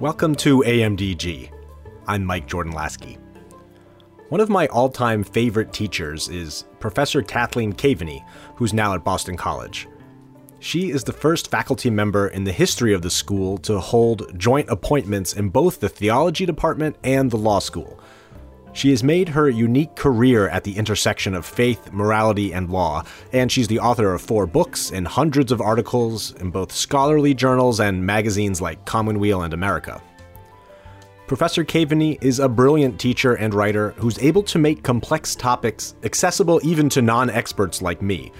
Welcome to AMDG. I'm Mike Jordan Laskey. One of my all time favorite teachers is Professor Cathleen Kaveny, who's now at Boston College. She is the first faculty member in the history of the school to hold joint appointments in both the theology department and the law school. She has made her unique career at the intersection of faith, morality, and law, and she's the author of four books and hundreds of articles in both scholarly journals and magazines like Commonweal and America. Professor Kaveny is a brilliant teacher and writer who's able to make complex topics accessible even to non experts like me.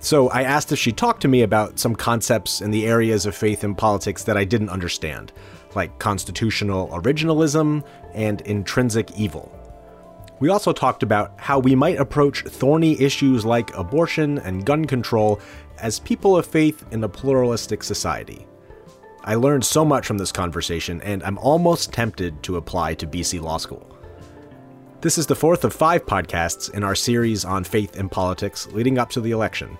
So I asked if she'd talk to me about some concepts in the areas of faith and politics that I didn't understand, like constitutional originalism and intrinsic evil. We also talked about how we might approach thorny issues like abortion and gun control as people of faith in a pluralistic society. I learned so much from this conversation, and I'm almost tempted to apply to BC Law School. This is the fourth of five podcasts in our series on faith and politics leading up to the election.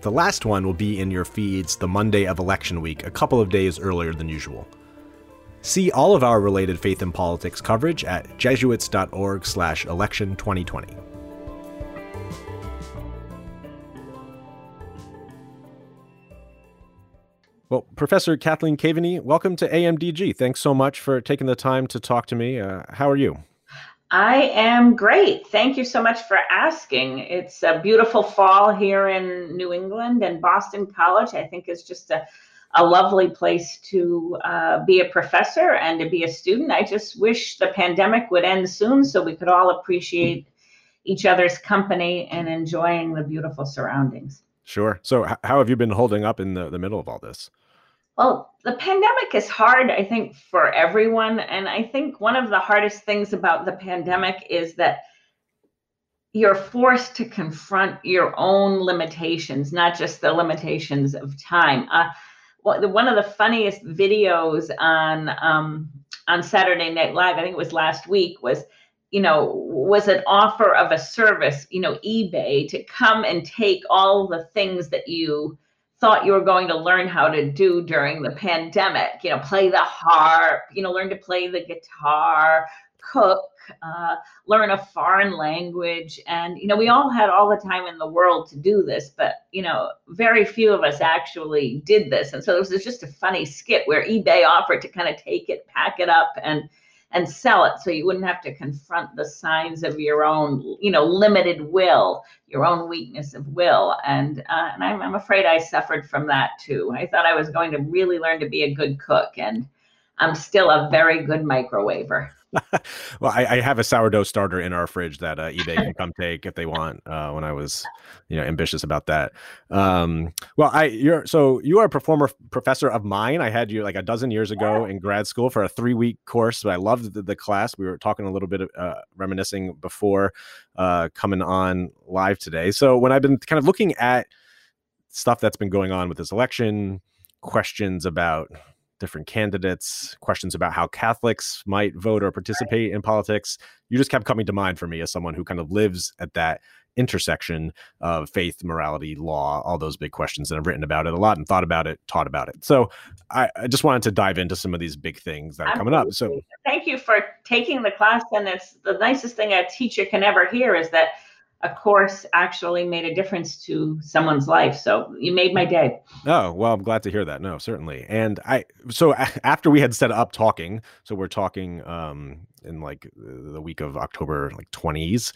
The last one will be in your feeds the Monday of election week, a couple of days earlier than usual. See all of our related faith and politics coverage at jesuits.org slash election 2020. Well, Professor Cathleen Kaveny, welcome to AMDG. Thanks so much for taking the time to talk to me. Uh, how are you? I am great. Thank you so much for asking. It's a beautiful fall here in New England, and Boston College, I think, is just a, a lovely place to uh, be a professor and to be a student. I just wish the pandemic would end soon so we could all appreciate each other's company and enjoying the beautiful surroundings. Sure. So, how have you been holding up in the, the middle of all this? Well, the pandemic is hard, I think, for everyone. And I think one of the hardest things about the pandemic is that you're forced to confront your own limitations, not just the limitations of time. Uh, one of the funniest videos on um, on Saturday Night Live, I think it was last week, was you know was an offer of a service, you know, eBay to come and take all the things that you thought you were going to learn how to do during the pandemic. You know play the harp you know learn to play the guitar cook uh, learn a foreign language. And you know we all had all the time in the world to do this but you know very few of us actually did this. And so this was just a funny skit where ebay offered to kind of take it pack it up and and sell it. So you wouldn't have to confront the signs of your own you know limited will your own weakness of will. And uh, and I'm, I'm afraid i suffered from that too. I thought i was going to really learn to be a good cook and i'm still a very good microwaver well, I, I, have a sourdough starter in our fridge that uh, eBay can come take if they want. Uh, when I was, you know, ambitious about that. Um, well, I you're so you are a performer professor of mine. I had you like a dozen years ago in grad school for a three week course. but I loved the, the, class. We were talking a little bit of uh, reminiscing before uh, coming on live today. So when I've been kind of looking at stuff that's been going on with this election, questions about different candidates, questions about how Catholics might vote or participate right. in politics. You just kept coming to mind for me as someone who kind of lives at that intersection of faith, morality, law, all those big questions that I've written about it a lot and thought about it, taught about it. So I, I just wanted to dive into some of these big things that are coming up. So thank you for taking the class. And it's the nicest thing a teacher can ever hear is that a course actually made a difference to someone's life. So you made my day. Oh, well, I'm glad to hear that. No, certainly. And I, so after we had set up talking, so we're talking um, in like the week of October, like 20s.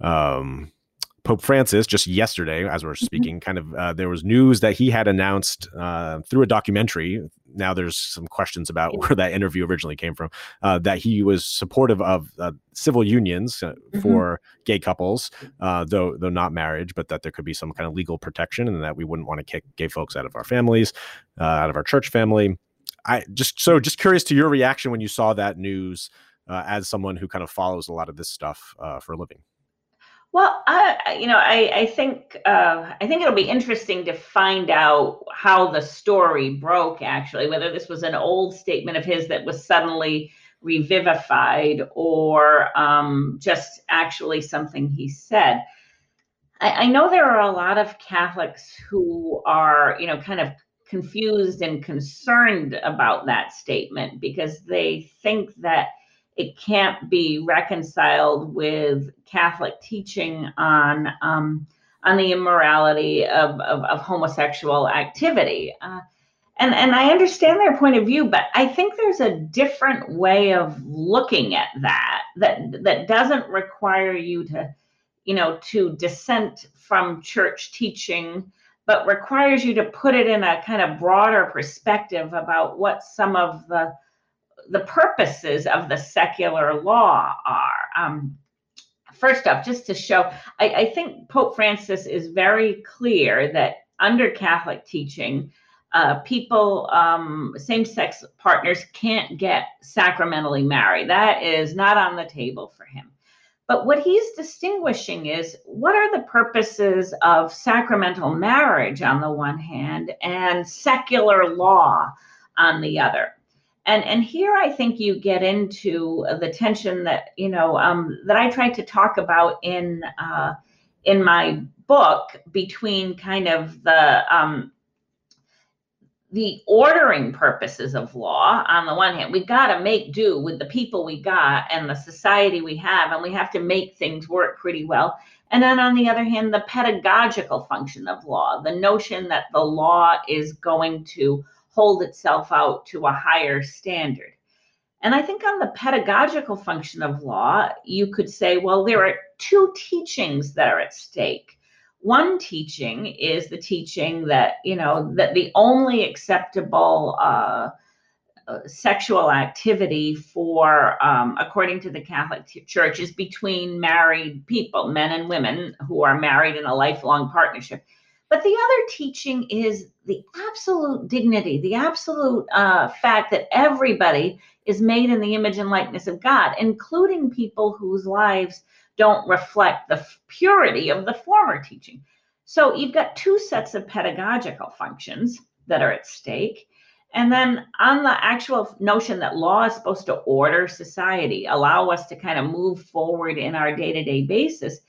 Um, Pope Francis just yesterday, as we're mm-hmm. speaking, kind of uh, there was news that he had announced uh, through a documentary. Now there's some questions about where that interview originally came from. Uh, that he was supportive of uh, civil unions uh, mm-hmm. for gay couples, uh, though though not marriage, but that there could be some kind of legal protection, and that we wouldn't want to kick gay folks out of our families, out of our church family. I just so just curious to your reaction when you saw that news, as someone who kind of follows a lot of this stuff for a living. Well, I, you know, I, I think uh, I think it'll be interesting to find out how the story broke. Actually, whether this was an old statement of his that was suddenly revivified, or um, just actually something he said. I, I know there are a lot of Catholics who are, you know, kind of confused and concerned about that statement because they think that it can't be reconciled with Catholic teaching on um, on the immorality of, of, of homosexual activity. Uh, and and I understand their point of view, but I think there's a different way of looking at that that that doesn't require you to, you know, to dissent from church teaching, but requires you to put it in a kind of broader perspective about what some of the the purposes of the secular law are. Um, first off, just to show, I, I think Pope Francis is very clear that under Catholic teaching, uh, people, um, same sex partners can't get sacramentally married. That is not on the table for him. But what he's distinguishing is what are the purposes of sacramental marriage on the one hand and secular law on the other and and here i think you get into the tension that you know um, that i tried to talk about in uh, in my book between kind of the um, the ordering purposes of law on the one hand. We've got to make do with the people we got and the society we have and we have to make things work pretty well. And then on the other hand the pedagogical function of law the notion that the law is going to hold itself out to a higher standard. And I think on the pedagogical function of law, you could say, well, there are two teachings that are at stake. One teaching is the teaching that, you know, that the only acceptable uh, uh sexual activity for, um, according to the Catholic Church, is between married people, men and women who are married in a lifelong partnership. But the other teaching is the absolute dignity, the absolute uh, fact that everybody is made in the image and likeness of God, including people whose lives don't reflect the purity of the former teaching. So you've got two sets of pedagogical functions that are at stake. And then on the actual notion that law is supposed to order society, allow us to kind of move forward in our day to day basis,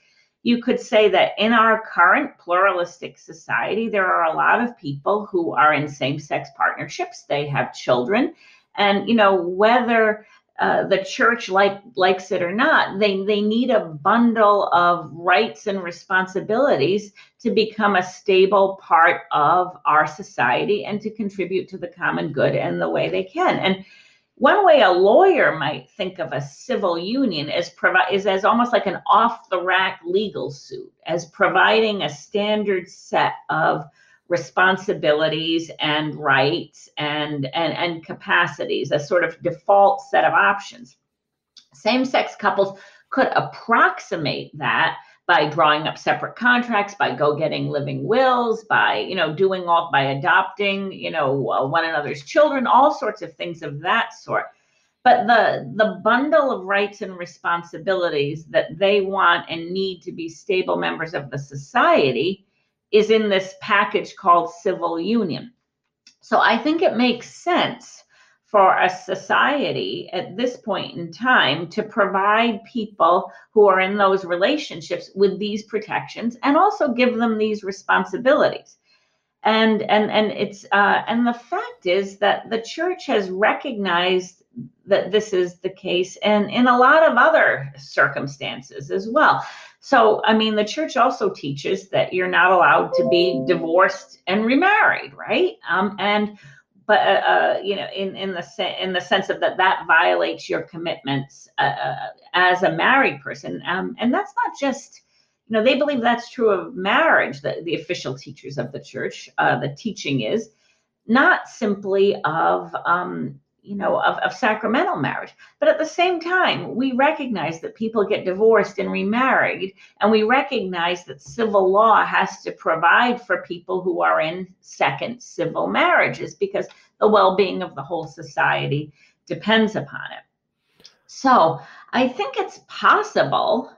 you could say that in our current pluralistic society, there are a lot of people who are in same sex partnerships, they have children. And, you know, whether uh, the church like likes it or not, they, they need a bundle of rights and responsibilities to become a stable part of our society and to contribute to the common good in the way they can. And one way a lawyer might think of a civil union is provide is as almost like an off the rack legal suit as providing a standard set of responsibilities and rights and and and capacities a sort of default set of options. Same sex couples could approximate that by drawing up separate contracts, by go getting living wills, by you know doing all by adopting you know uh, one another's children, all sorts of things of that sort. But the the bundle of rights and responsibilities that they want and need to be stable members of the society is in this package called civil union. So I think it makes sense for a society at this point in time to provide people who are in those relationships with these protections and also give them these responsibilities. And and and it's uh, and the fact is that the church has recognized that this is the case and in a lot of other circumstances as well. So i mean the church also teaches that you're not allowed to be divorced and remarried right? Um, and but uh, uh, you know, in in the se- in the sense of that that violates your commitments uh, uh, as a married person, um, and that's not just you know they believe that's true of marriage. The the official teachers of the church, uh, the teaching is not simply of um, you know, of, of sacramental marriage. But at the same time, we recognize that people get divorced and remarried, and we recognize that civil law has to provide for people who are in second civil marriages because the well being of the whole society depends upon it. So I think it's possible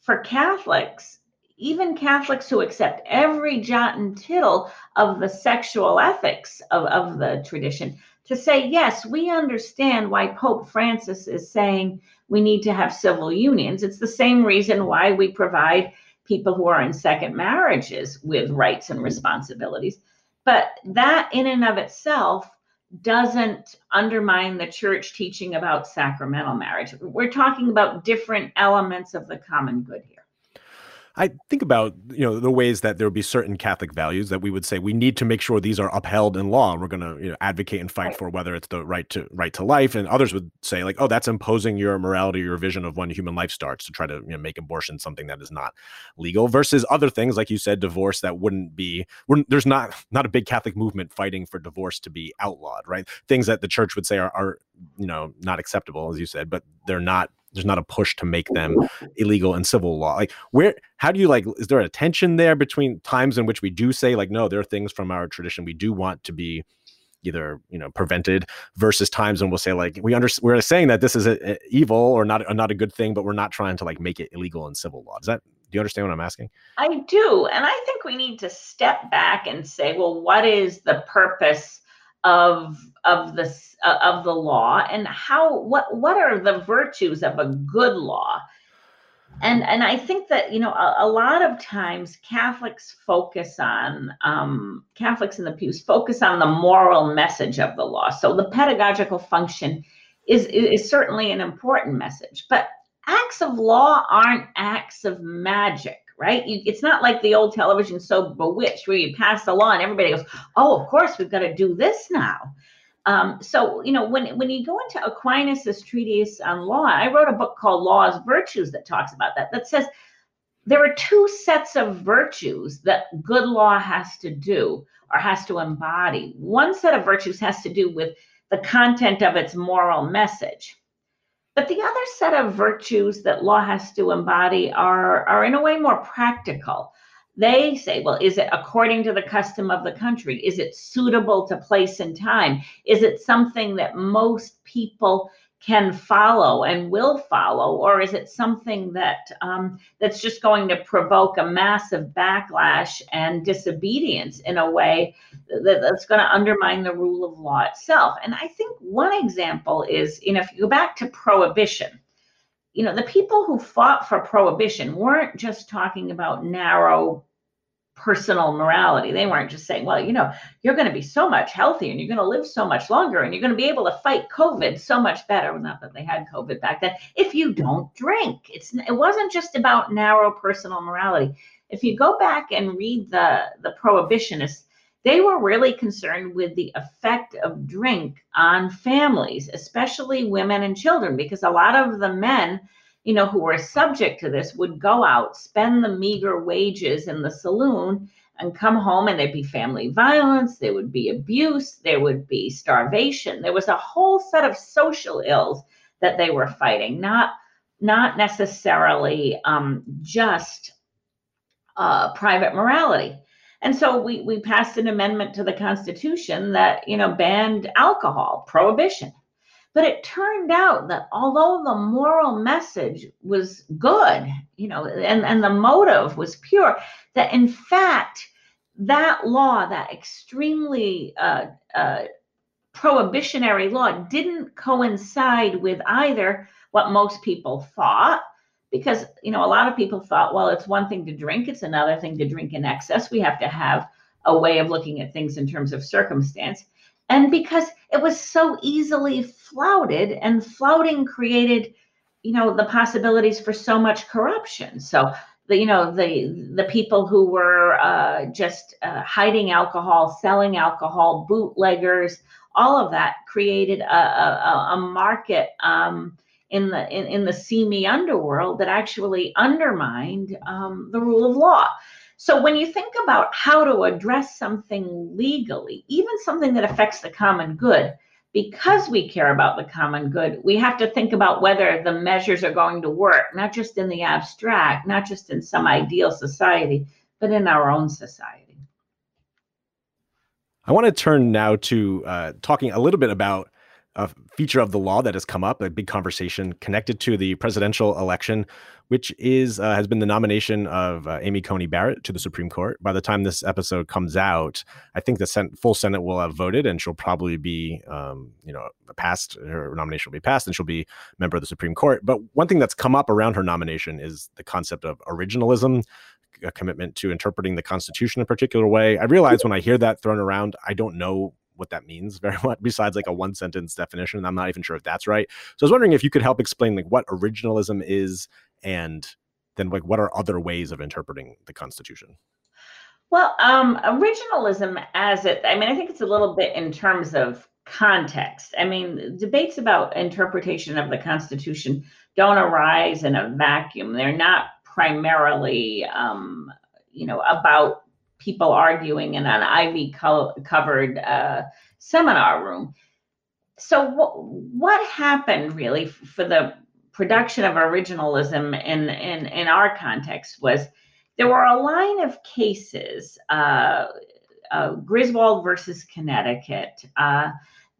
for Catholics even Catholics who accept every jot and tittle of the sexual ethics of, of the tradition to say, yes, we understand why Pope Francis is saying we need to have civil unions. It's the same reason why we provide people who are in second marriages with rights and responsibilities. But that in and of itself doesn't undermine the church teaching about sacramental marriage. We're talking about different elements of the common good here. I think about you know the ways that there would be certain Catholic values that we would say we need to make sure these are upheld in law. We're going to you know, advocate and fight right. for whether it's the right to right to life, and others would say like, oh, that's imposing your morality, your vision of when human life starts to try to you know, make abortion something that is not legal. Versus other things like you said, divorce that wouldn't be. there's not not a big Catholic movement fighting for divorce to be outlawed, right? Things that the church would say are, are you know not acceptable, as you said, but they're not there's not a push to make them illegal in civil law. Like where how do you like is there a tension there between times in which we do say like no there are things from our tradition we do want to be either you know prevented versus times when we'll say like we under we're saying that this is a, a evil or not a, not a good thing but we're not trying to like make it illegal in civil law. Does that do you understand what i'm asking? I do and i think we need to step back and say well what is the purpose of of the uh, of the law and how what what are the virtues of a good law? And and i think that you know a, a lot of times catholics focus on um, catholics in the pews focus on the moral message of the law. So the pedagogical function is is certainly an important message but acts of law aren't acts of magic right? You, it's not like the old television so bewitched where you pass the law and everybody goes, "Oh, of course we've got to do this now." Um, so you know when when you go into Aquinas's treatise on law, I wrote a book called Law's Virtues that talks about that. That says there are two sets of virtues that good law has to do or has to embody. One set of virtues has to do with the content of its moral message. But the other set of virtues that law has to embody are, are in a way more practical. They say, well, is it according to the custom of the country? Is it suitable to place and time? Is it something that most people can follow and will follow, or is it something that um, that's just going to provoke a massive backlash and disobedience in a way that, that's going to undermine the rule of law itself? And I think one example is, you know, if you go back to prohibition, you know, the people who fought for prohibition weren't just talking about narrow personal morality. They weren't just saying, well, you know, you're going to be so much healthier and you're going to live so much longer and you're going to be able to fight COVID so much better. Not that they had COVID back then. If you don't drink, it's it wasn't just about narrow personal morality. If you go back and read the the prohibitionists, they were really concerned with the effect of drink on families, especially women and children, because a lot of the men you know, who were subject to this would go out, spend the meager wages in the saloon, and come home, and there'd be family violence, there would be abuse, there would be starvation. There was a whole set of social ills that they were fighting, not not necessarily um, just uh, private morality. And so we we passed an amendment to the Constitution that you know banned alcohol, prohibition. But it turned out that although the moral message was good, you know, and, and the motive was pure, that in fact, that law, that extremely uh, uh, prohibitionary law, didn't coincide with either what most people thought. Because, you know, a lot of people thought, well, it's one thing to drink, it's another thing to drink in excess. We have to have a way of looking at things in terms of circumstance and because it was so easily flouted and flouting created you know the possibilities for so much corruption. So the you know the the people who were uh, just uh, hiding alcohol selling alcohol bootleggers all of that created a, a, a market um, in the in, in the seamy underworld that actually undermined um, the rule of law so when you think about how to address something legally, even something that affects the common good, because we care about the common good, we have to think about whether the measures are going to work, not just in the abstract, not just in some ideal society, but in our own society. I want to turn now to uh, talking a little bit about a feature of the law that has come up, a big conversation connected to the presidential election, which is uh, has been the nomination of uh, Amy Coney Barrett to the Supreme Court. By the time this episode comes out, I think the sen- full Senate will have voted, and she'll probably be, um, you know, passed. Her nomination will be passed, and she'll be member of the Supreme Court. But one thing that's come up around her nomination is the concept of originalism a commitment to interpreting the Constitution in a particular way. I realize when I hear that thrown around, I don't know what that means very much besides like a one sentence definition. I'm not even sure if that's right. So I was wondering if you could help explain like what originalism is and then like what are other ways of interpreting the Constitution? Well, um, originalism as it, I mean, I think it's a little bit in terms of context. I mean, debates about interpretation of the Constitution don't arise in a vacuum. They're not primarily, um, you know, about people arguing in an ivy co- covered uh, seminar room. So, wh- what happened really for the production of originalism in, in, in our context was there were a line of cases, uh, uh, Griswold versus Connecticut, uh,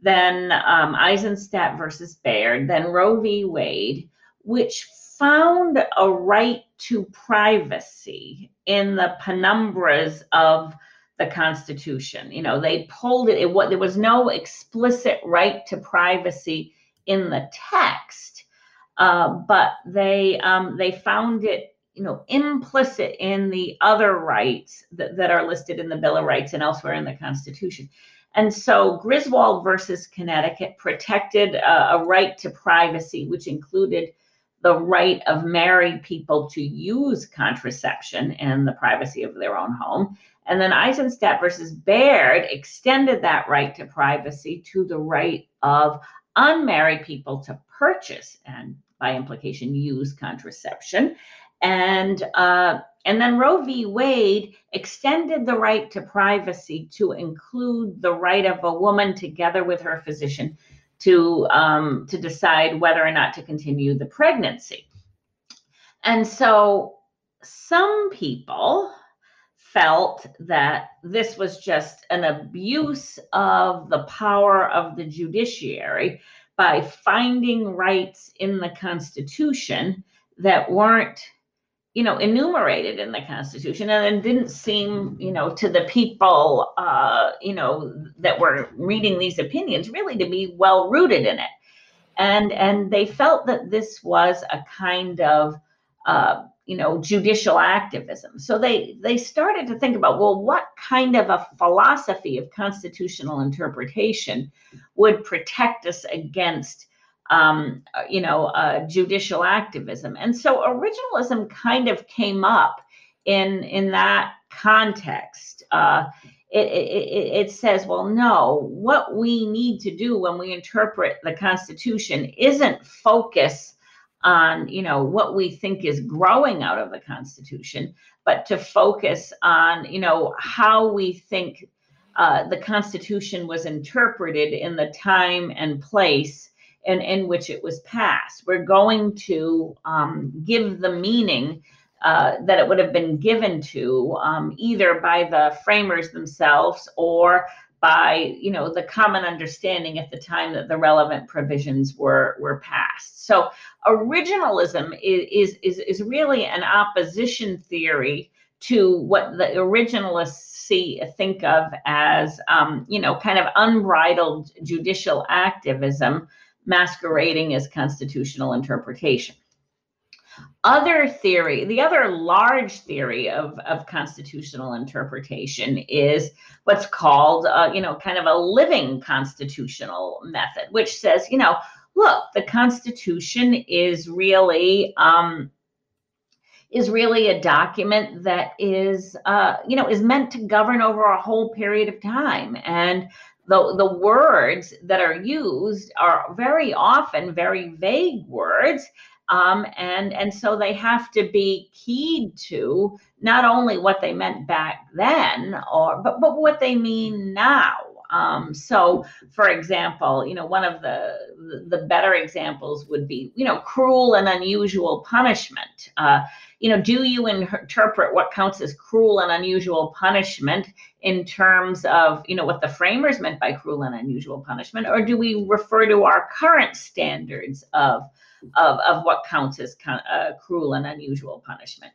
then um, Eisenstadt versus Baird, then Roe v. Wade, which found a right to privacy in the penumbras of the Constitution. You know, they pulled it, it what there was no explicit right to privacy in the text, uh, but they um, they found it you know, implicit in the other rights that, that are listed in the Bill of Rights and elsewhere in the Constitution. And so Griswold versus Connecticut protected a, a right to privacy, which included the right of married people to use contraception in the privacy of their own home. And then Eisenstadt versus Baird extended that right to privacy to the right of unmarried people to purchase and by implication use contraception and uh, and then Roe v. Wade extended the right to privacy to include the right of a woman, together with her physician, to um, to decide whether or not to continue the pregnancy. And so some people felt that this was just an abuse of the power of the judiciary by finding rights in the Constitution that weren't you know, enumerated in the Constitution, and it didn't seem, you know, to the people, uh, you know, that were reading these opinions really to be well rooted in it, and and they felt that this was a kind of, uh, you know, judicial activism. So they they started to think about, well, what kind of a philosophy of constitutional interpretation would protect us against um, uh, you know, uh, judicial activism. And so originalism kind of came up in in that context. Uh, it, it, it says, well, no, what we need to do when we interpret the Constitution isn't focus on, you know, what we think is growing out of the Constitution, but to focus on, you know, how we think uh, the Constitution was interpreted in the time and place in, in which it was passed. We're going to um, give the meaning uh, that it would have been given to um, either by the framers themselves or by you know the common understanding at the time that the relevant provisions were were passed. So originalism is is is, is really an opposition theory to what the originalists see think of as um, you know kind of unbridled judicial activism masquerading as constitutional interpretation. Other theory, the other large theory of, of constitutional interpretation is what's called, uh, you know, kind of a living constitutional method, which says, you know, look, the Constitution is really um, is really a document that is, uh, you know, is meant to govern over a whole period of time, and the, the words that are used are very often very vague words. Um, and, and so they have to be keyed to not only what they meant back then, or but, but what they mean now. Um, so, for example, you know, one of the the better examples would be, you know, cruel and unusual punishment. Uh, you know, do you interpret what counts as cruel and unusual punishment in terms of, you know, what the framers meant by cruel and unusual punishment, or do we refer to our current standards of of, of what counts as uh, cruel and unusual punishment?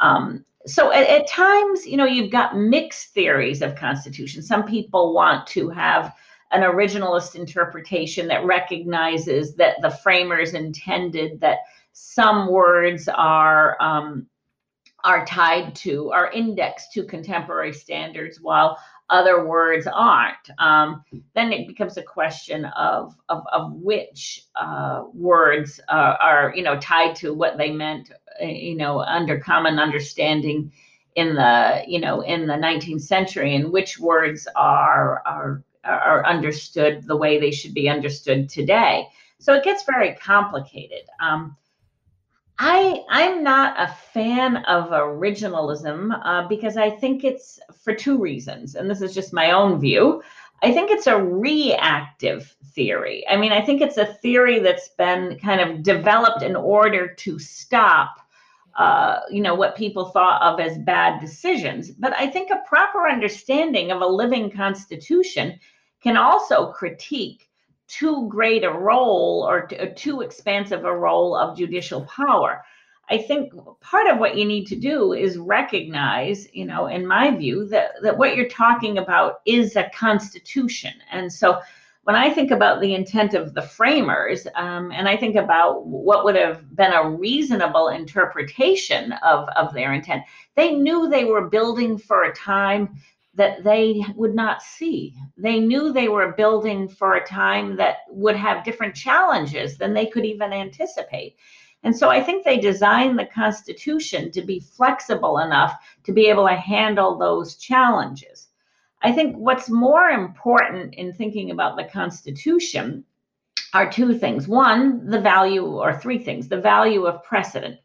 Um, so at, at, times, you know, you've got mixed theories of constitution. Some people want to have an originalist interpretation that recognizes that the framers intended that some words are um, are tied to, are indexed to contemporary standards, while other words aren't. Um, then it becomes a question of of, of which uh, words uh, are you know tied to what they meant, uh, you know, under common understanding in the you know in the 19th century, and which words are are are understood the way they should be understood today. So it gets very complicated. Um, I I'm not a fan of originalism uh, because I think it's for two reasons, and this is just my own view. I think it's a reactive theory. I mean, I think it's a theory that's been kind of developed in order to stop, uh, you know, what people thought of as bad decisions. But I think a proper understanding of a living constitution can also critique too great a role or t- too expansive a role of judicial power. I think part of what you need to do is recognize, you know, in my view, that, that what you're talking about is a constitution. And so when I think about the intent of the framers, um, and I think about what would have been a reasonable interpretation of, of their intent, they knew they were building for a time that they would not see. They knew they were building for a time that would have different challenges than they could even anticipate. And so I think they designed the Constitution to be flexible enough to be able to handle those challenges. I think what's more important in thinking about the Constitution are two things. One, the value, or three things the value of precedent.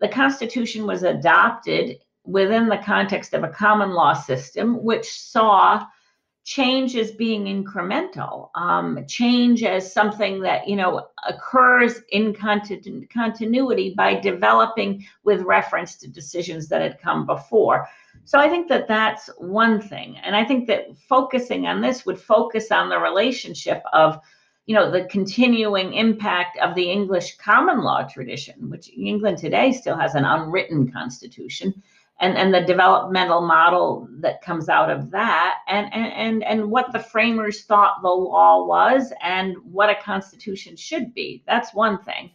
The Constitution was adopted within the context of a common law system, which saw change as being incremental, um, change as something that you know occurs in continu- continuity by developing with reference to decisions that had come before. So I think that that's one thing, and I think that focusing on this would focus on the relationship of you know the continuing impact of the English common law tradition, which England today still has an unwritten constitution and and the developmental model that comes out of that and and and, and what the framers thought the law was and what a constitution should be. That's one thing.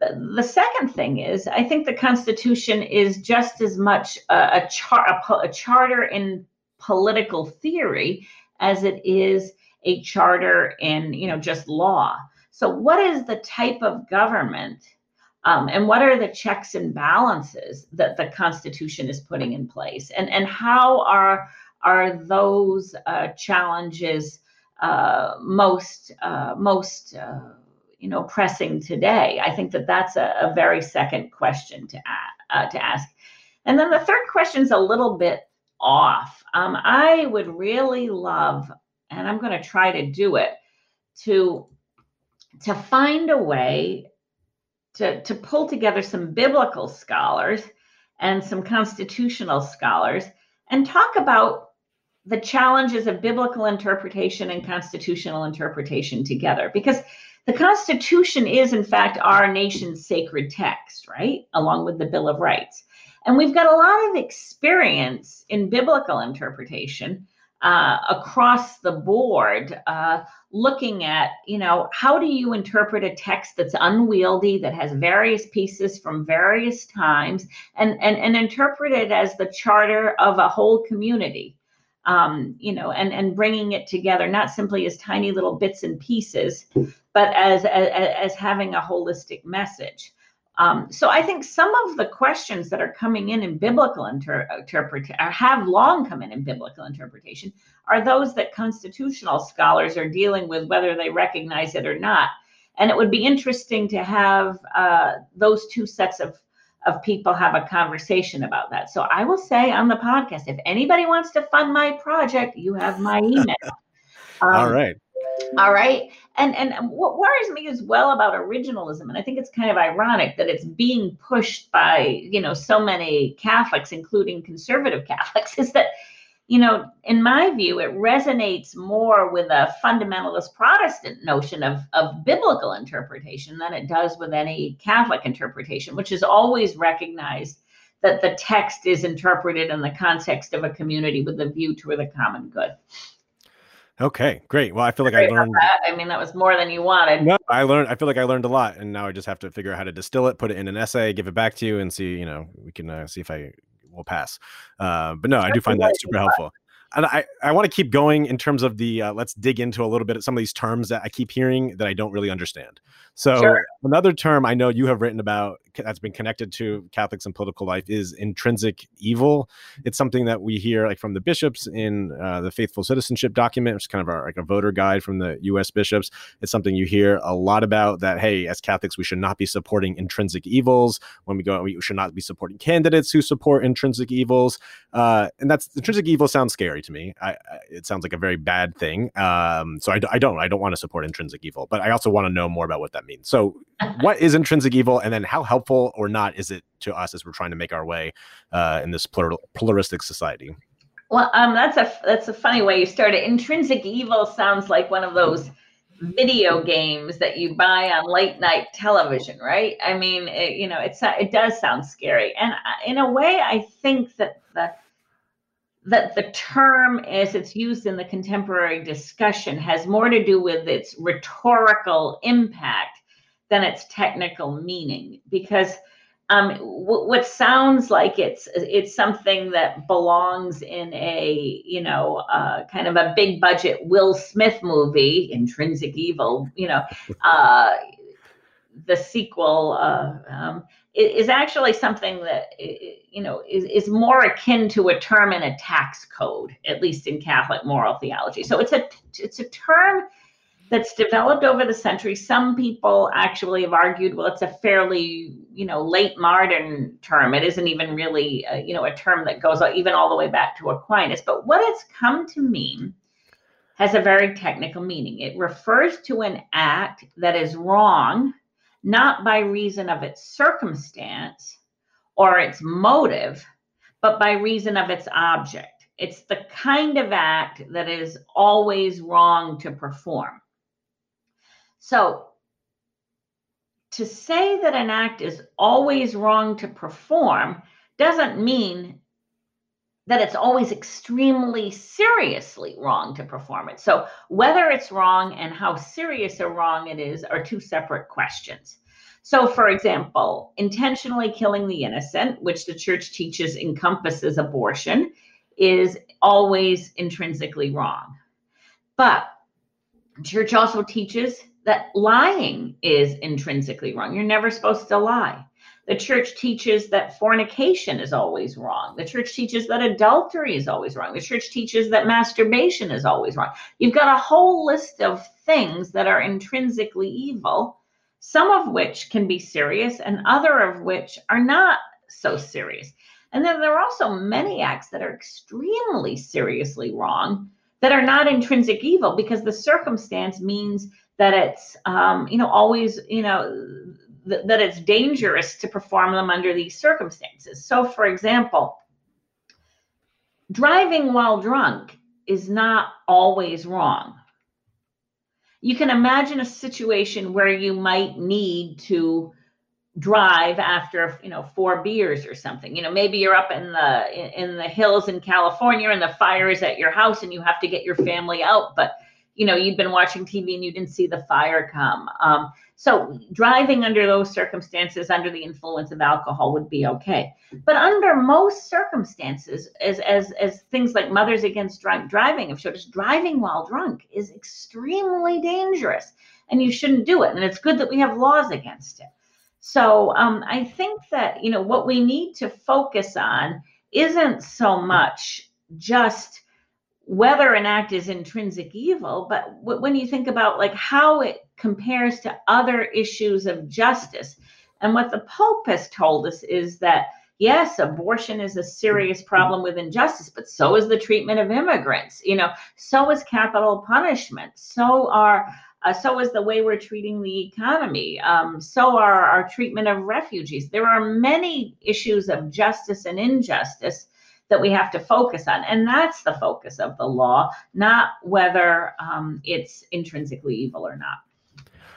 The, the second thing is i think the constitution is just as much a, a, char, a, a charter in political theory as it is a charter in you know just law. So what is the type of government um, and what are the checks and balances that the Constitution is putting in place, and and how are are those uh, challenges uh, most uh, most uh, you know pressing today? I think that that's a, a very second question to uh, to ask, and then the third question is a little bit off. Um, I would really love, and I'm going to try to do it, to to find a way to, to pull together some biblical scholars and some constitutional scholars and talk about the challenges of biblical interpretation and constitutional interpretation together. Because the constitution is in fact our nation's sacred text right? Along with the bill of rights. And we've got a lot of experience in biblical interpretation uh, across the board, uh, looking at, you know, how do you interpret a text that's unwieldy, that has various pieces from various times, and, and, and interpret it as the charter of a whole community, um, you know, and, and bringing it together, not simply as tiny little bits and pieces, but as, as, as having a holistic message. Um, so I think some of the questions that are coming in in biblical inter- interpretation, or have long come in in biblical interpretation, are those that constitutional scholars are dealing with, whether they recognize it or not. And it would be interesting to have uh, those two sets of of people have a conversation about that. So I will say on the podcast, if anybody wants to fund my project, you have my email. Um, All right. All right. And and what worries me as well about originalism, and I think it's kind of ironic that it's being pushed by, you know, so many Catholics, including conservative Catholics, is that, you know, in my view, it resonates more with a fundamentalist Protestant notion of, of biblical interpretation than it does with any Catholic interpretation, which is always recognized that the text is interpreted in the context of a community with a view toward the common good. Okay, great. Well, I feel like I learned. I mean, that was more than you wanted. No, I learned. I feel like I learned a lot, and now I just have to figure out how to distill it, put it in an essay, give it back to you, and see. You know, we can uh, see if I will pass. Uh, but no, I do find that super helpful and I, I want to keep going in terms of the uh, let's dig into a little bit of some of these terms that I keep hearing that I don't really understand. So sure. another term I know you have written about that's been connected to Catholics and political life is intrinsic evil. It's something that we hear like from the bishops in uh, the Faithful Citizenship document, which is kind of our, like a voter guide from the U.S. bishops. It's something you hear a lot about that. Hey, as Catholics, we should not be supporting intrinsic evils when we go. We should not be supporting candidates who support intrinsic evils. Uh, and that's intrinsic evil sounds scary to me. I, I, it sounds like a very bad thing. Um, so I, I don't. I don't want to support intrinsic evil, but I also want to know more about what that means. So, what is intrinsic evil, and then how helpful or not is it to us as we're trying to make our way uh, in this plural, pluralistic society? Well, um, that's a that's a funny way you started. Intrinsic evil sounds like one of those video games that you buy on late night television, right? I mean, it, you know, it's it does sound scary, and in a way, I think that the that the term as it's used in the contemporary discussion has more to do with its rhetorical impact than its technical meaning. Because um, w- what sounds like it's it's something that belongs in a you know uh, kind of a big budget Will Smith movie, Intrinsic Evil, you know, uh, the sequel uh, um, is actually something that you know is, is more akin to a term in a tax code, at least in Catholic moral theology. So it's a it's a term that's developed over the centuries. Some people actually have argued, well, it's a fairly you know late modern term. It isn't even really a, you know a term that goes even all the way back to Aquinas. But what it's come to mean has a very technical meaning. It refers to an act that is wrong not by reason of its circumstance or its motive, but by reason of its object. It's the kind of act that is always wrong to perform. So, to say that an act is always wrong to perform doesn't mean that it's always extremely seriously wrong to perform it. So, whether it's wrong and how serious a wrong it is are two separate questions. So, for example, intentionally killing the innocent, which the church teaches encompasses abortion, is always intrinsically wrong. But church also teaches that lying is intrinsically wrong. You're never supposed to lie. The church teaches that fornication is always wrong. The church teaches that adultery is always wrong. The church teaches that masturbation is always wrong. You've got a whole list of things that are intrinsically evil, some of which can be serious and other of which are not so serious. And then there are also many acts that are extremely seriously wrong that are not intrinsic evil because the circumstance means that it's um, you know always you know th- that it's dangerous to perform them under these circumstances. So, for example, driving while drunk is not always wrong. You can imagine a situation where you might need to drive after you know four beers or something you know maybe you're up in the in the hills in california and the fire is at your house and you have to get your family out but you know you'd been watching tv and you didn't see the fire come um, so driving under those circumstances under the influence of alcohol would be okay. But under most circumstances, as as as things like Mothers Against Drunk Driving have showed us, driving while drunk is extremely dangerous, and you shouldn't do it. And it's good that we have laws against it. So um, I think that you know what we need to focus on isn't so much just whether an act is intrinsic evil, but when you think about like how it compares to other issues of justice, and what the Pope has told us is that yes, abortion is a serious problem with injustice, but so is the treatment of immigrants. You know, so is capital punishment. So are uh, so is the way we're treating the economy. Um, so are our treatment of refugees. There are many issues of justice and injustice that we have to focus on. And that's the focus of the law, not whether um, it's intrinsically evil or not.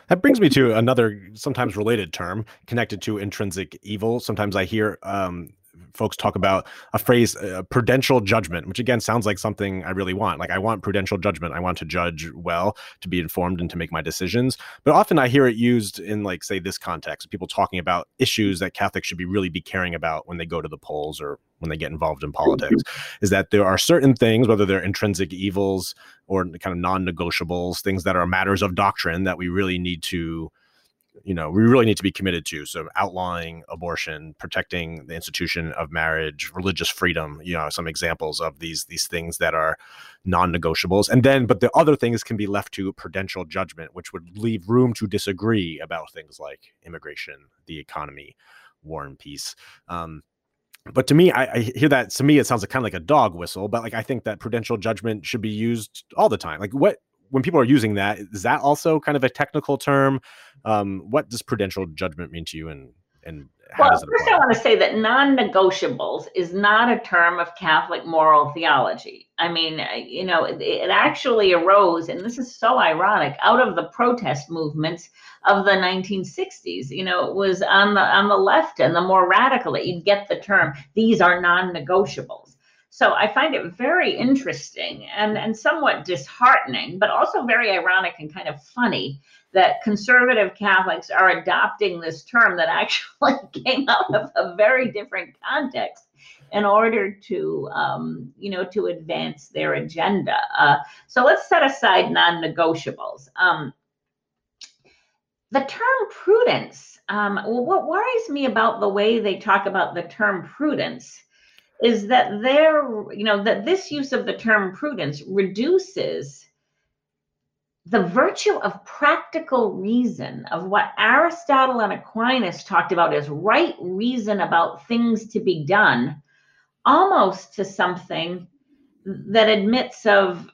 That brings me to another sometimes related term connected to intrinsic evil. Sometimes I hear um, folks talk about a phrase, uh, prudential judgment, which again sounds like something I really want. Like I want prudential judgment. I want to judge well, to be informed, and to make my decisions. But often I hear it used in like say this context, people talking about issues that Catholics should be really be caring about when they go to the polls or when they get involved in politics. Is that there are certain things, whether they're intrinsic evils or kind of non-negotiables, things that are matters of doctrine that we really need to you know we really need to be committed to so outlawing abortion protecting the institution of marriage religious freedom you know some examples of these these things that are non-negotiables and then but the other things can be left to prudential judgment which would leave room to disagree about things like immigration the economy war and peace um, but to me, I, I, hear that. To me, it sounds like kind of like a dog whistle. But like, I think that prudential judgment should be used all the time. Like, what when people are using that, is that also kind of a technical term? Um, what does prudential judgment mean to you, and and well, first I want to say that non-negotiables is not a term of Catholic moral theology. I mean, uh, you know, it, it actually arose, and this is so ironic, out of the protest movements of the 1960s. You know, it was on the on the left and the more radical that you'd get the term. These are non-negotiables. So I find it very interesting and, and somewhat disheartening, but also very ironic and kind of funny that conservative Catholics are adopting this term that actually came out of a very different context in order to, um, you know, to advance their agenda. Uh, so let's set aside non-negotiables. Um, the term prudence. Um, well, what worries me about the way they talk about the term prudence is that there, you know, that this use of the term prudence reduces the virtue of practical reason of what Aristotle and Aquinas talked about as right reason about things to be done almost to something that admits of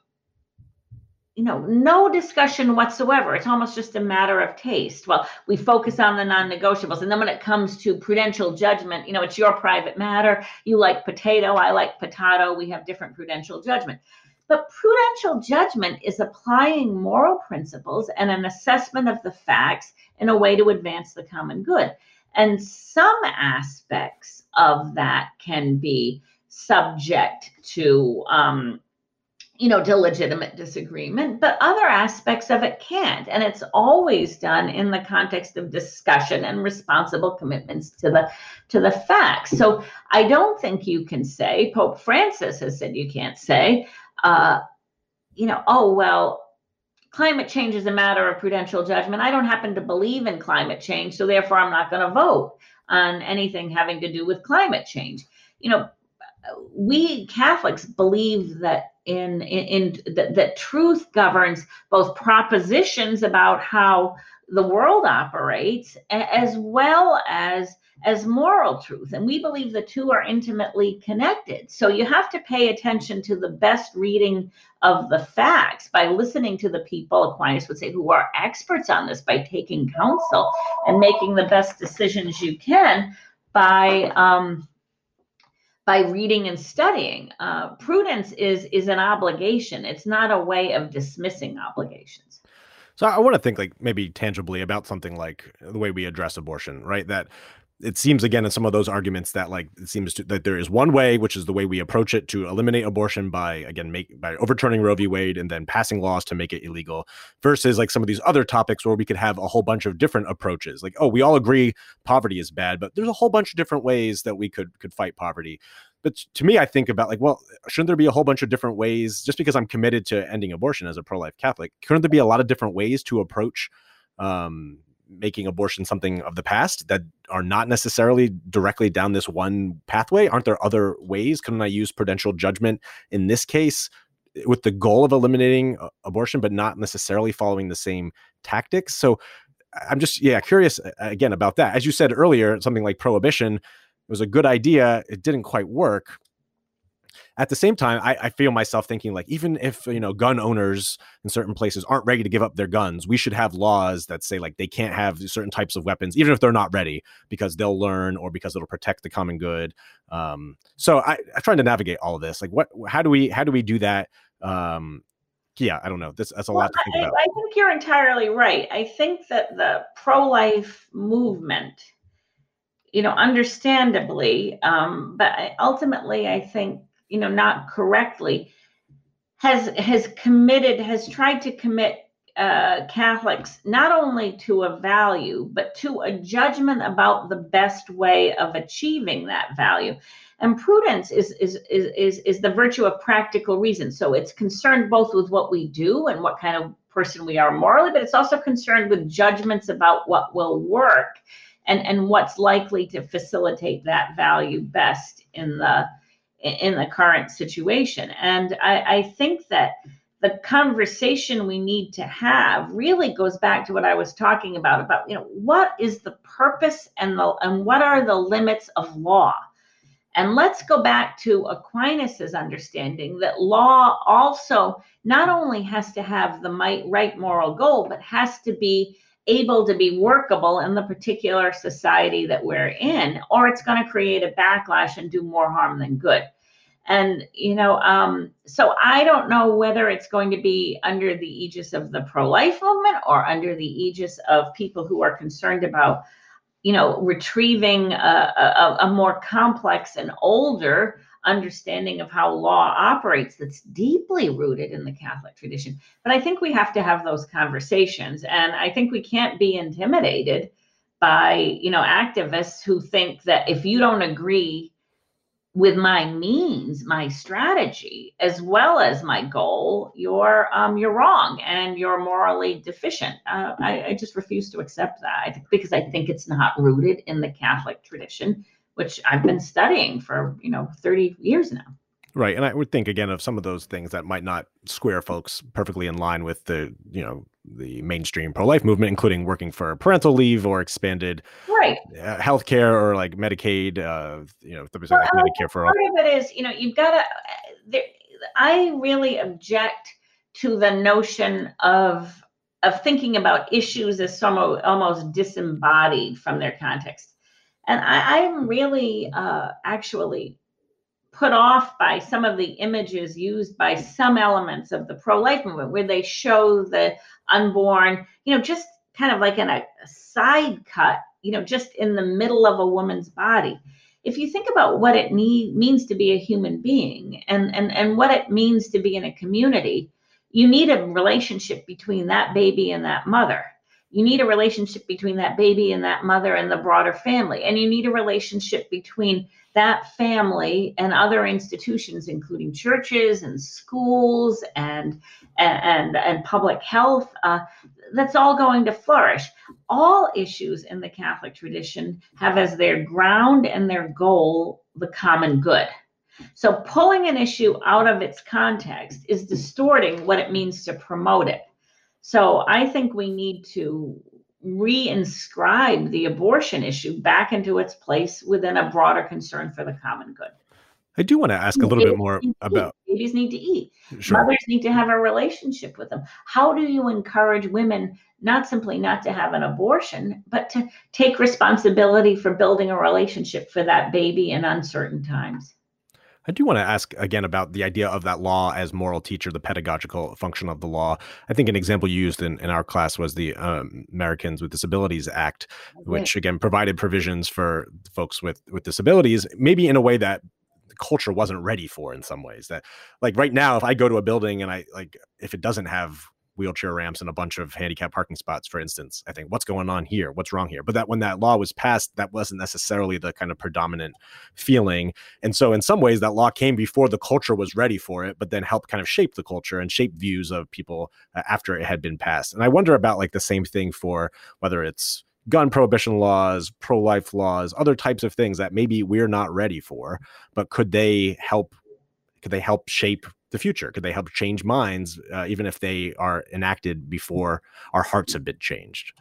you know, no discussion whatsoever. It's almost just a matter of taste. Well, we focus on the non negotiables. And then when it comes to prudential judgment, you know, it's your private matter. You like potato, I like potato. We have different prudential judgment. But prudential judgment is applying moral principles and an assessment of the facts in a way to advance the common good. And some aspects of that can be subject to, um, you know, to legitimate disagreement, but other aspects of it can't. And it's always done in the context of discussion and responsible commitments to the to the facts. So I don't think you can say, Pope Francis has said you can't say, uh, you know, oh well, climate change is a matter of prudential judgment. I don't happen to believe in climate change, so therefore I'm not going to vote on anything having to do with climate change. You know, we Catholics believe that in in, in that, that truth governs both propositions about how the world operates as well as as moral truth. And we believe the two are intimately connected. So you have to pay attention to the best reading of the facts. By listening to the people aquinas would say who are experts on this by taking counsel and making the best decisions you can by um, by reading and studying. Uh, prudence is is an obligation. It's not a way of dismissing obligations. So I want to think like maybe tangibly about something like the way we address abortion, right? That it seems again in some of those arguments that like it seems to, that there is one way, which is the way we approach it to eliminate abortion by again make by overturning Roe v. Wade and then passing laws to make it illegal, versus like some of these other topics where we could have a whole bunch of different approaches. Like, oh, we all agree poverty is bad, but there's a whole bunch of different ways that we could could fight poverty. But to me, I think about like, well, shouldn't there be a whole bunch of different ways? Just because I'm committed to ending abortion as a pro-life Catholic, couldn't there be a lot of different ways to approach um, making abortion something of the past that are not necessarily directly down this one pathway? Aren't there other ways? Couldn't I use prudential judgment in this case with the goal of eliminating uh, abortion, but not necessarily following the same tactics? So I'm just, yeah, curious again about that. As you said earlier, something like prohibition was a good idea. It didn't quite work at the same time, I, I, feel myself thinking like even if you know gun owners in certain places aren't ready to give up their guns, we should have laws that say like they can't have certain types of weapons, even if they're not ready, because they'll learn or because it'll protect the common good. Um, so I, I'm trying to navigate all of this. Like what? How do we? How do we do that? Um, yeah, I don't know. This, that's a well, lot to think I, about. I think you're entirely right. I think that the pro-life movement you know, understandably, um, but ultimately, I think, you know, not correctly, has has committed, has tried to commit uh, Catholics not only to a value, but to a judgment about the best way of achieving that value. And prudence is, is, is, is, is the virtue of practical reason. So it's concerned both with what we do and what kind of person we are morally, but it's also concerned with judgments about what will work and, and what's likely to facilitate that value best in the in the current situation. And I, I think that the conversation we need to have really goes back to what I was talking about about you know what is the purpose and the and what are the limits of law and let's go back to Aquinas's understanding that law also not only has to have the right moral goal but has to be able to be workable in the particular society that we're in or it's going to create a backlash and do more harm than good. And, you know, um, so I don't know whether it's going to be under the aegis of the pro life movement or under the aegis of people who are concerned about, you know, retrieving a, a, a more complex and older understanding of how law operates that's deeply rooted in the Catholic tradition. But I think we have to have those conversations. And I think we can't be intimidated by, you know, activists who think that if you don't agree with my means, my strategy, as well as my goal, you're um, you're wrong and you're morally deficient. Uh, I, I, just refuse to accept that because I think it's not rooted in the Catholic tradition, which I've been studying for you know 30 years now. Right, and I would think again of some of those things that might not square folks perfectly in line with the you know the mainstream pro-life movement, including working for parental leave or expanded right uh, healthcare or like Medicaid. Uh, you know, well, like Medicare for all. Part of it is, you know, you've got to. I really object to the notion of of thinking about issues as some almost disembodied from their context, and I, I'm really uh, actually put off by some of the images used by some elements of the pro-life movement where they show the unborn you know just kind of like in a, a side cut you know just in the middle of a woman's body if you think about what it need, means to be a human being and, and, and what it means to be in a community, you need a relationship between that baby and that mother. You need a relationship between that baby and that mother and the broader family. And you need a relationship between that family and other institutions, including churches and schools and and and, public health, uh, that's all going to flourish. All issues in the Catholic tradition have as their ground and their goal the common good. So pulling an issue out of its context is distorting what it means to promote it. So I think we need to reinscribe the abortion issue back into its place within a broader concern for the common good. I do want to ask a little bit more about babies need to eat. Sure. Mothers need to have a relationship with them. How do you encourage women not simply not to have an abortion, but to take responsibility for building a relationship for that baby in uncertain times? I do want to ask again about the idea of that law as moral teacher, the pedagogical function of the law. I think an example used in, in our class was the um, Americans with Disabilities Act, which again provided provisions for folks with, with disabilities, maybe in a way that culture wasn't ready for in some ways. That like right now, if I go to a building and I like if it doesn't have wheelchair ramps and a bunch of handicap parking spots, for instance. I think what's going on here? What's wrong here? But that when that law was passed, that wasn't necessarily the kind of predominant feeling. And so, in some ways, that law came before the culture was ready for it, but then helped kind of shape the culture and shape views of people uh, after it had been passed. And I wonder about like the same thing for whether it's gun prohibition laws, pro life laws, other types of things that maybe we're not ready for, but could they help? Could they help shape the future? Could they help change minds, uh, even if they are enacted before our hearts have been changed?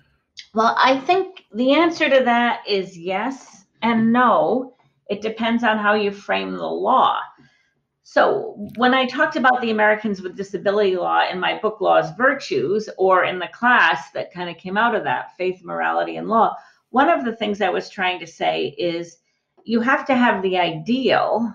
Well, I think the answer to that is yes and no. It depends on how you frame the law. So, when I talked about the Americans with Disability Law in my book, Law's Virtues, or in the class that kind of came out of that, Faith, Morality, and Law, one of the things I was trying to say is you have to have the ideal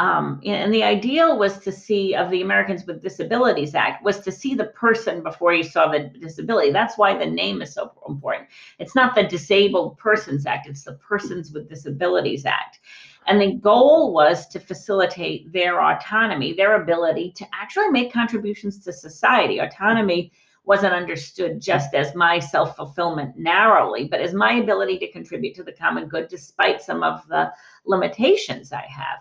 um, and the ideal was to see of the Americans with Disabilities Act was to see the person before you saw the disability. That's why the name is so important. It's not the Disabled Persons Act; it's the Persons with Disabilities Act. And the goal was to facilitate their autonomy, their ability to actually make contributions to society. Autonomy wasn't understood just as my self fulfillment narrowly, but as my ability to contribute to the common good despite some of the limitations I have.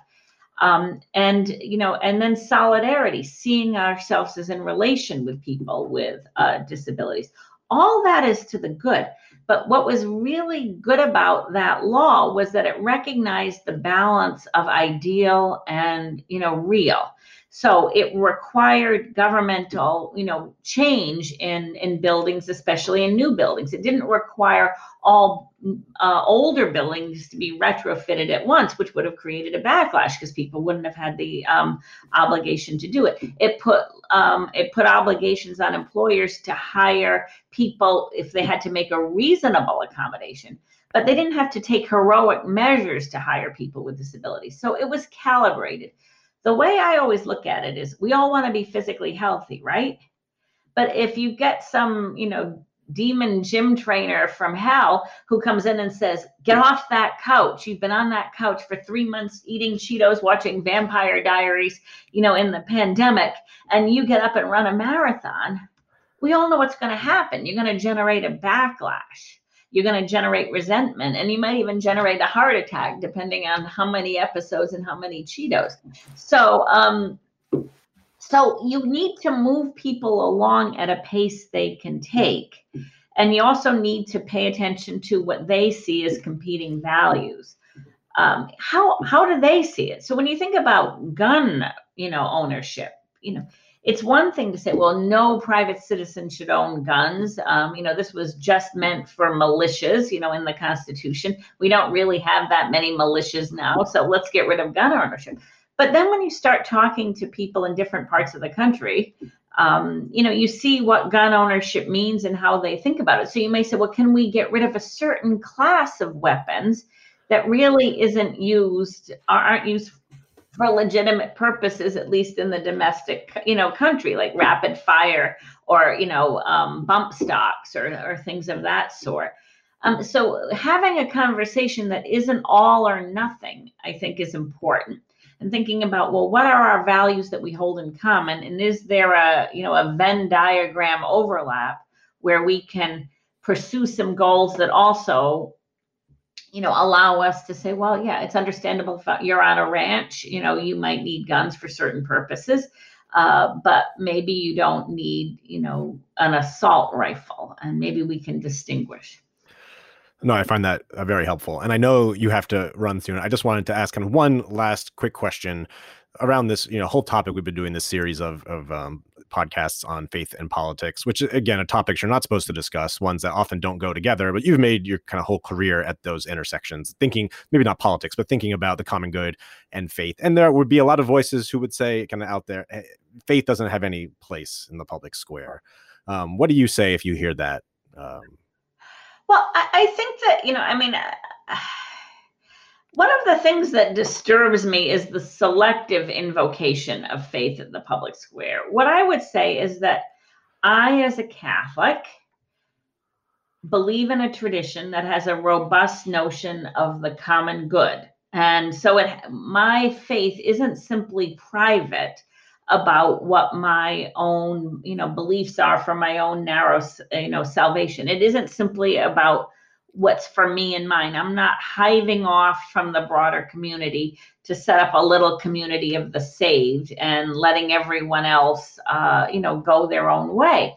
Um, and you know and then solidarity seeing ourselves as in relation with people with uh, disabilities. All that is to the good. But what was really good about that law was that it recognized the balance of ideal and you know real so it required governmental, you know, change in in buildings, especially in new buildings. It didn't require all uh, older buildings to be retrofitted at once, which would have created a backlash because people wouldn't have had the um, obligation to do it. It put um, it put obligations on employers to hire people if they had to make a reasonable accommodation but they didn't have to take heroic measures to hire people with disabilities. So it was calibrated the way I always look at it is we all want to be physically healthy, right? But if you get some, you know, demon gym trainer from hell who comes in and says, Get off that couch. You've been on that couch for three months eating Cheetos, watching Vampire Diaries, you know, in the pandemic, and you get up and run a marathon. We all know what's going to happen. You're going to generate a backlash you're going to generate resentment and you might even generate a heart attack depending on how many episodes and how many cheetos. So um so you need to move people along at a pace they can take and you also need to pay attention to what they see as competing values. Um, how how do they see it? So when you think about gun you know ownership you know it's one thing to say, well, no private citizen should own guns. Um, you know, this was just meant for militias, you know, in the Constitution. We don't really have that many militias now, so let's get rid of gun ownership. But then when you start talking to people in different parts of the country, um, you know, you see what gun ownership means and how they think about it. So you may say, well, can we get rid of a certain class of weapons that really isn't used, aren't used for legitimate purposes, at least in the domestic, you know, country, like rapid fire or you know, um, bump stocks or, or things of that sort. Um, so having a conversation that isn't all or nothing, I think, is important. And thinking about well, what are our values that we hold in common, and is there a you know a Venn diagram overlap where we can pursue some goals that also you know, allow us to say, well, yeah, it's understandable if you're on a ranch, you know, you might need guns for certain purposes, uh, but maybe you don't need, you know, an assault rifle, and maybe we can distinguish. No, I find that uh, very helpful. And I know you have to run soon. I just wanted to ask kind of one last quick question around this, you know, whole topic we've been doing this series of of um, podcasts on faith and politics, which again, a topics you're not supposed to discuss, ones that often don't go together, but you've made your kind of whole career at those intersections, thinking maybe not politics, but thinking about the common good and faith. And there would be a lot of voices who would say, kind of out there, faith doesn't have any place in the public square. Um, what do you say if you hear that? Um, well, I, I, think that, you know, I mean, uh, one of the things that disturbs me is the selective invocation of faith in the public square. What I would say is that I, as a Catholic, believe in a tradition that has a robust notion of the common good. And so it my faith isn't simply private about what my own, you know, beliefs are for my own narrow, you know, salvation. It isn't simply about what's for me and mine. I'm not hiving off from the broader community to set up a little community of the saved and letting everyone else, uh, you know, go their own way.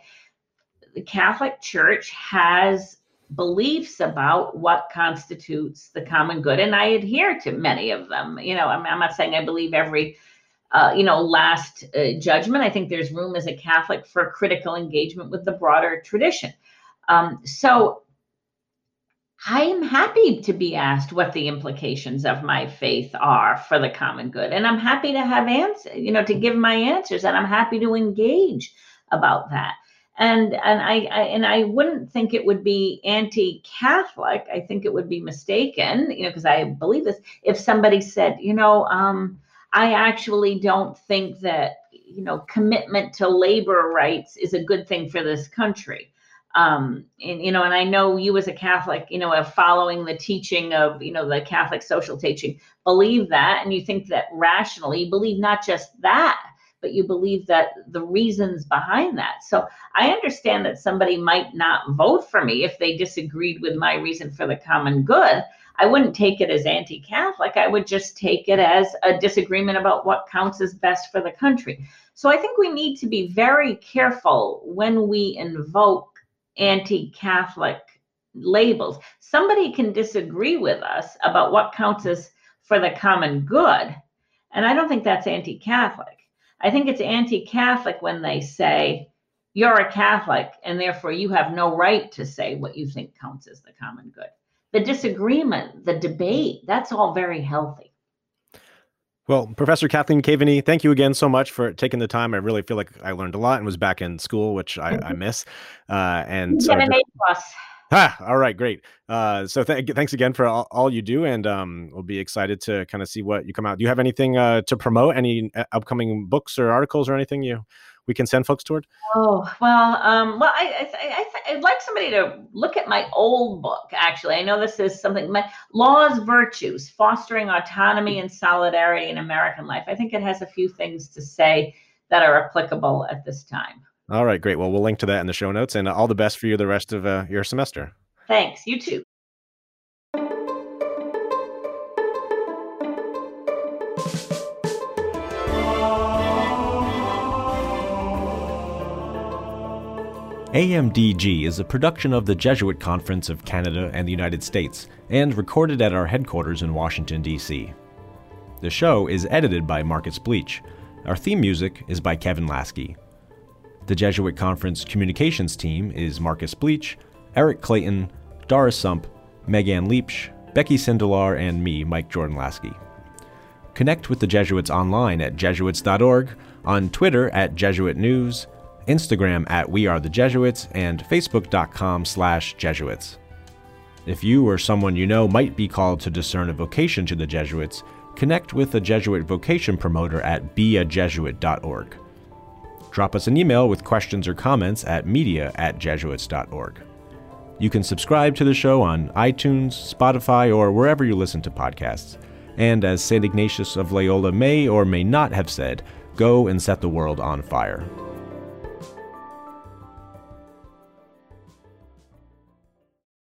The Catholic Church has beliefs about what constitutes the common good, and I adhere to many of them. You know, I'm, I'm not saying I believe every. Uh, you know, last uh, judgment. I think there's room as a Catholic for critical engagement with the broader tradition. Um, so I'm happy to be asked what the implications of my faith are for the common good. And I'm happy to have answers, you know, to give my answers and I'm happy to engage about that. And and I, I and I wouldn't think it would be anti-Catholic. I think it would be mistaken, you know, because I believe this. If somebody said, you know, um, I actually don't think that you know commitment to labor rights is a good thing for this country um, and you know and i know you as a catholic you know following the teaching of you know the catholic social teaching believe that and you think that rationally you believe not just that but you believe that the reasons behind that so i understand that somebody might not vote for me if they disagreed with my reason for the common good I wouldn't take it as anti Catholic. I would just take it as a disagreement about what counts as best for the country. So I think we need to be very careful when we invoke anti Catholic labels. Somebody can disagree with us about what counts as for the common good. And I don't think that's anti Catholic. I think it's anti Catholic when they say, you're a Catholic, and therefore you have no right to say what you think counts as the common good the disagreement, the debate, that's all very healthy. Well, Professor Cathleen Kaveny, thank you again so much for taking the time. I really feel like I learned a lot and was back in school, which I, I miss. Uh, and so an A plus. Ah, all right, great. Uh, so th- thanks again for all, all, you do, and um, we'll be excited to kind of see what you come out. Do you have anything uh, to promote? Any uh, upcoming books or articles or anything you we can send folks toward? Oh well, um, well, I, I, I, would like somebody to look at my old book. Actually, I know this is something. My laws, virtues, fostering autonomy and solidarity in American life. I think it has a few things to say that are applicable at this time. All right, great. Well, we'll link to that in the show notes, and all the best for you the rest of uh, your semester. Thanks. You too. AMDG is a production of the Jesuit Conference of Canada and the United States and recorded at our headquarters in Washington, D.C. The show is edited by Marcus Bleech. Our theme music is by Kevin Laskey. The Jesuit Conference communications team is Marcus Bleech, Eric Clayton, Doris Sump, Megan Leach, Becky Sindelar, and me, Mike Jordan Laskey. Connect with the Jesuits online at jesuits.org, on Twitter at Jesuit News, Instagram at We Are the Jesuits, and Facebook.com slash Jesuits. If you or someone you know might be called to discern a vocation to the Jesuits, connect with a Jesuit vocation promoter at beajesuit.org. Drop us an email with questions or comments at media at jesuits.org. You can subscribe to the show on iTunes, Spotify, or wherever you listen to podcasts. And as St. Ignatius of Loyola may or may not have said, go and set the world on fire.